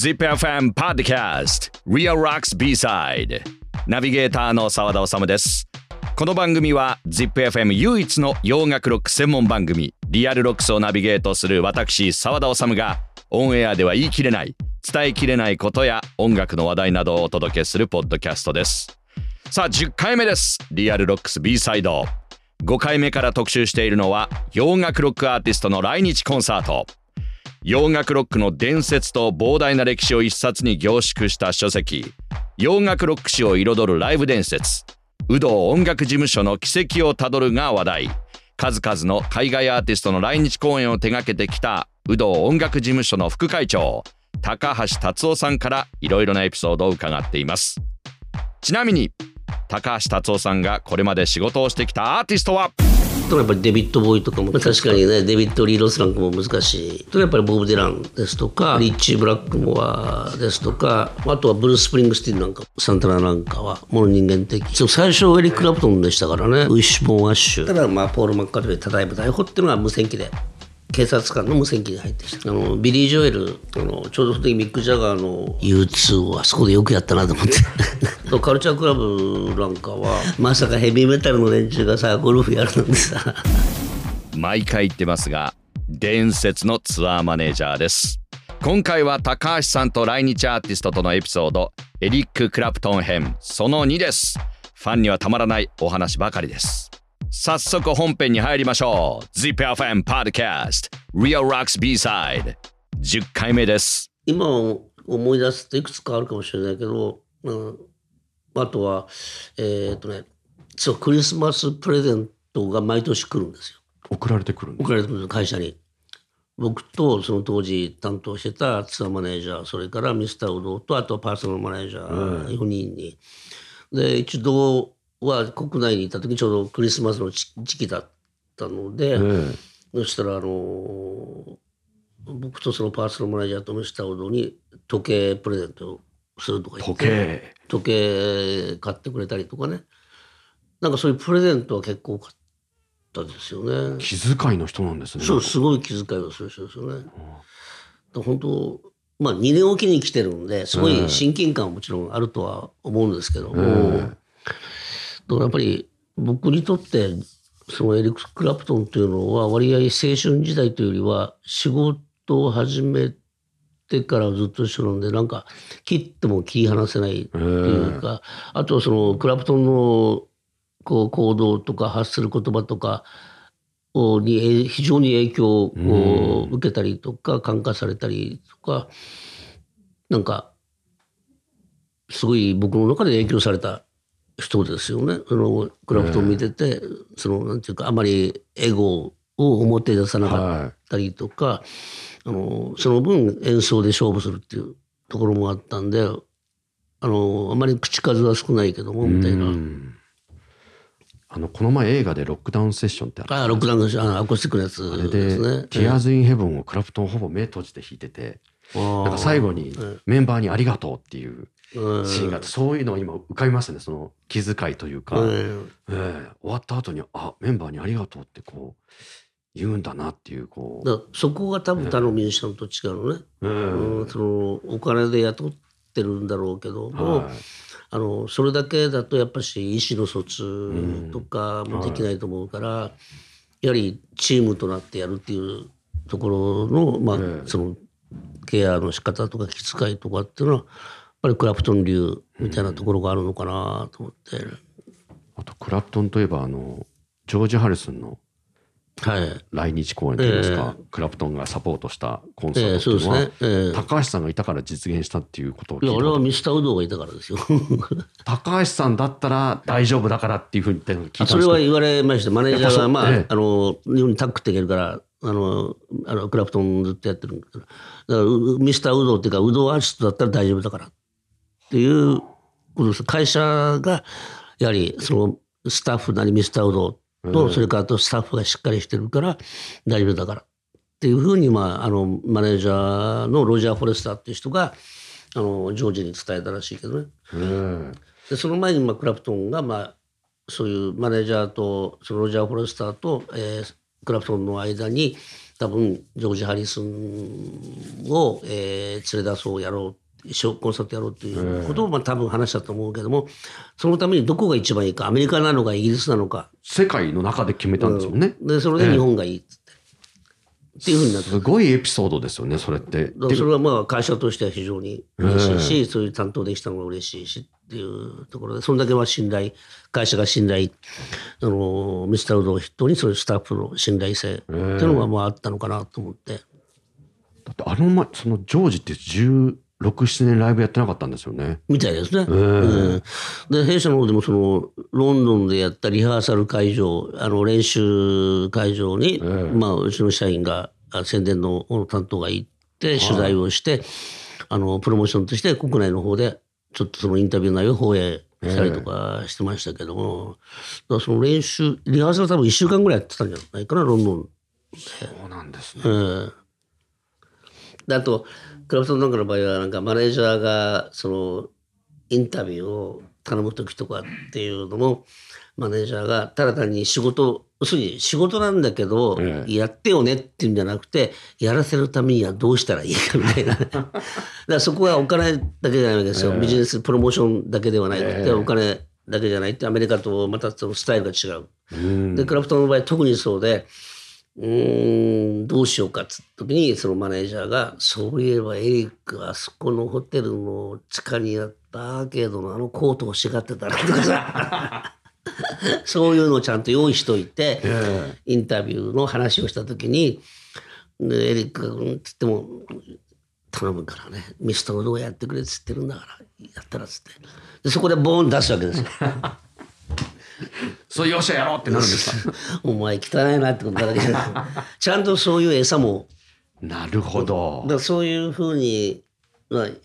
ZIPFM Podcast. Real Rocks B-Side. ナビゲーターの澤田治です。この番組は ZIPFM 唯一の洋楽ロック専門番組 Real Rocks をナビゲートする私澤田治がオンエアでは言い切れない伝えきれないことや音楽の話題などをお届けするポッドキャストです。さあ10回目です。リアルロックス B サイド5回目から特集しているのは洋楽ロックアーティストの来日コンサート。洋楽ロックの伝説と膨大な歴史を一冊に凝縮した書籍。洋楽ロック史を彩るライブ伝説。有働音楽事務所の軌跡をたどるが話題。数々の海外アーティストの来日公演を手掛けてきた有働音楽事務所の副会長高橋達夫さんからいろいろなエピソードを伺っています。ちなみに高橋達夫さんがこれまで仕事をしてきたアーティストは？とやっぱりデビッド・ボーイとかも確かにねデビッド・リー・ロスなんかも難しい。とやっぱりボブ・デランですとかリッチー・ブラックモアですとかあとはブルース・プリングスティンなんかサンタナなんかはもの人間的。最初エリック・クラプトンでしたからね。ウィッシュ・ボーン・アッシュ。ただまあポール・マッカートニーただいま逮捕っていうのは無線機で警察官の無線機に入ってきた。あのビリー・ジョエルあのちょうどその時ミック・ジャガーの U2 をあそこでよくやったなと思って。カルチャークラブなんかはまさかヘビーメタルの連中がさゴルフやるなんてさ。毎回言ってますが伝説のツアーマネージャーです。今回は高橋さんと来日アーティストとのエピソードエリック・クラプトン編その2です。ファンにはたまらないお話ばかりです早速本編に入りましょう。ZIPFM Podcast Real Rocks B-Side 10回目です。今思い出すといくつかあるかもしれないけど、うん、あとはえー、っとねそうクリスマスプレゼントが毎年来るんですよ。送られてくる送られてくる会社に。僕とその当時担当してたツアーマネージャーそれからミスターウドとあとパーソナルマネージャー4人に、で一度は国内にいた時ちょうどクリスマスの時期だったので、えー、そしたらあの僕とそのパーソナルマネージャーとミスターウドに時計プレゼントするとか言って時計。時計買ってくれたりとかね。なんかそういうプレゼントは結構多かったですよね。気遣いの人なんですね。そうすごい気遣いをする人ですよね、うん、本当まあ2年おきに来てるんですごい親近感はもちろんあるとは思うんですけども、えやっぱり僕にとってそのエリック・クラプトンというのは割合青春時代というよりは仕事を始めてからずっと一緒なんでなんか切っても切り離せないっていうかあとそのクラプトンのこう行動とか発する言葉とかに非常に影響を受けたりとか感化されたりとかなんかすごい僕の中で影響された人ですよね。そのクラフトを見てて、そのなんていうかあまりエゴを表に出さなかったりとか、はい、あのその分演奏で勝負するっていうところもあったんで、あのあまり口数は少ないけどもみたいな。あのこの前映画でロックダウンセッションってああロックダウンセッションアコースティックのやつですね。ティアーズ・イン・ヘブンをクラプトンほぼ目閉じて弾いてて、なんか最後にメンバーにありがとうっていうシーンがあって、そういうのを今浮かびますね。その気遣いというか、えー、えー、終わった後にあメンバーにありがとうってこう言うんだなっていうこう。そこが多分他のミュージシャンと違うのね、えー、うん、そのお金で雇ってるんだろうけども、はい、あのそれだけだとやっぱし意思の疎通とかもできないと思うから、うんはい、やはりチームとなってやるっていうところの,、まあ、えー、そのケアの仕方とか気遣いとかっていうのはぱりクラプトン流みたいなところがあるのかなと思って、あとクラプトンといえばあのジョージ・ハリスンの来日公演といいますか、えー、クラプトンがサポートしたコンサートっていうのは、えーね。えー、高橋さんがいたから実現したっていうことをいや俺はミスターウドがいたからですよ。高橋さんだったら大丈夫だからっていうふうに言ってそれは言われました。マネージャーが、まああの日本にタッグっていけるからあのあのクラプトンずっとやってるんだからだからミスターウドっていうかウドアーティストだったら大丈夫だからっていうことです。会社がやはりそのスタッフなりミスターウドと、それからとスタッフがしっかりしてるから大丈夫だからっていうふうに、まあ、あのマネージャーのロジャー・フォレスターっていう人があのジョージに伝えたらしいけどね。でその前に、まあ、クラプトンが、まあ、そういうマネージャーとそのロジャー・フォレスターと、えー、クラプトンの間に多分ジョージ・ハリスンを、えー、連れ出そうやろうコンサートやろうということを、まあ、多分話したと思うけどもそのためにどこが一番いいかアメリカなのかイギリスなのか。世界の中で決めたんですもんね、うん、でそれで日本がいい。っってっていうふうになってすごいエピソードですよねそれって。それはまあ会社としては非常に嬉しいし、そういう担当できたのが嬉しいしっていうところでそんだけは信頼会社が信頼あのミスターウドを筆頭にそういうスタッフの信頼性っていうのがまああったのかなと思って。だってあの前そのジョージって16、7年ライブやってなかったんですよね。みたいですね。えー、うん、で弊社の方でもそのロンドンでやったリハーサル会場あの練習会場に、えー、まあ、うちの社員が宣伝の担当が行って取材をして、あのプロモーションとして国内の方でちょっとそのインタビュー内容を放映したりとかしてましたけども、えー、その練習リハーサル多分1週間ぐらいやってたんじゃないかなロンドンで。そうなんですね。えーであとクラフトなんかの場合はなんかマネージャーがそのインタビューを頼む時とかっていうのもマネージャーがただ単に仕事要するに仕事なんだけど、やってよねっていうんじゃなくてやらせるためにはどうしたらいいかみたいな。だからそこはお金だけじゃないわけですよ、ビジネスプロモーションだけではないお金だけじゃないって。アメリカとまたそのスタイルが違う。でクラフトの場合特にそうでうんどうしようかっつった時にそのマネージャーが「そういえばエリックあそこのホテルの地下にあったアーケードのあのコートをしがってたら」とかさそういうのをちゃんと用意しといて、インタビューの話をした時にでエリックが「うん」っつっても「頼むからねミストの動画やってくれ」っつってるんだからやったらっつってでそこでボーン出すわけですよ。そういうよっしゃやろうってなるんですか？お前汚いなってことだけじゃない。ちゃんとそういう餌も。なるほど。だそういうふうに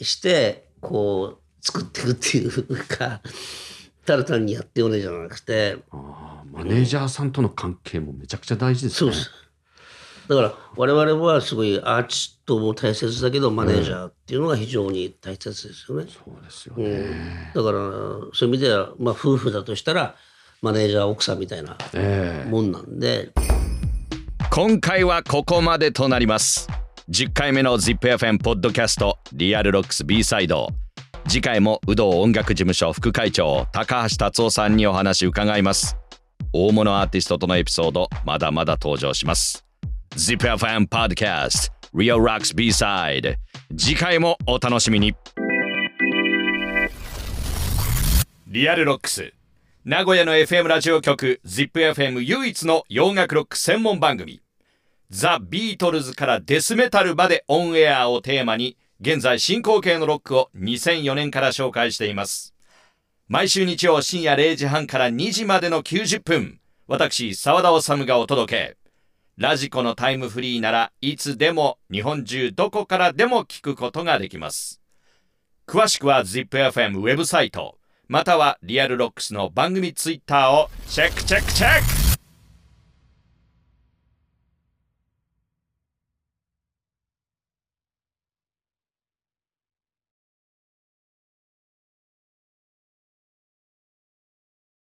してこう作っていくっていうかただ単にやってよねじゃなくて。マネージャーさんとの関係もめちゃくちゃ大事ですね、そうです。だから我々はすごいアーティストも大切だけどマネージャーっていうのが非常に大切ですよね。そうですよね、うん、だからそういう意味では、まあ、夫婦だとしたらマネージャー奥さんみたいなもんなんで、えー、今回はここまでとなります。10回目の ZIPFM ポッドキャストリアルロックス B サイド。次回もウドー音楽事務所副会長高橋達夫さんにお話伺います。大物アーティストとのエピソードまだまだ登場します。ZIPFM Podcast Real Rocks B-Side 次回もお楽しみに。 Real Rocks 名古屋の FM ラジオ局 ZIPFM 唯一の洋楽ロック専門番組。ザ・ビートルズからデスメタルまでオンエアをテーマに現在進行形のロックを2004年から紹介しています。毎週日曜深夜0時半から2時までの90分私澤田治がお届け。ラジコのタイムフリーならいつでも日本中どこからでも聞くことができます。詳しくは ZIPFM ウェブサイト。または Real Rocks の番組ツイッターをチェックチェックチェック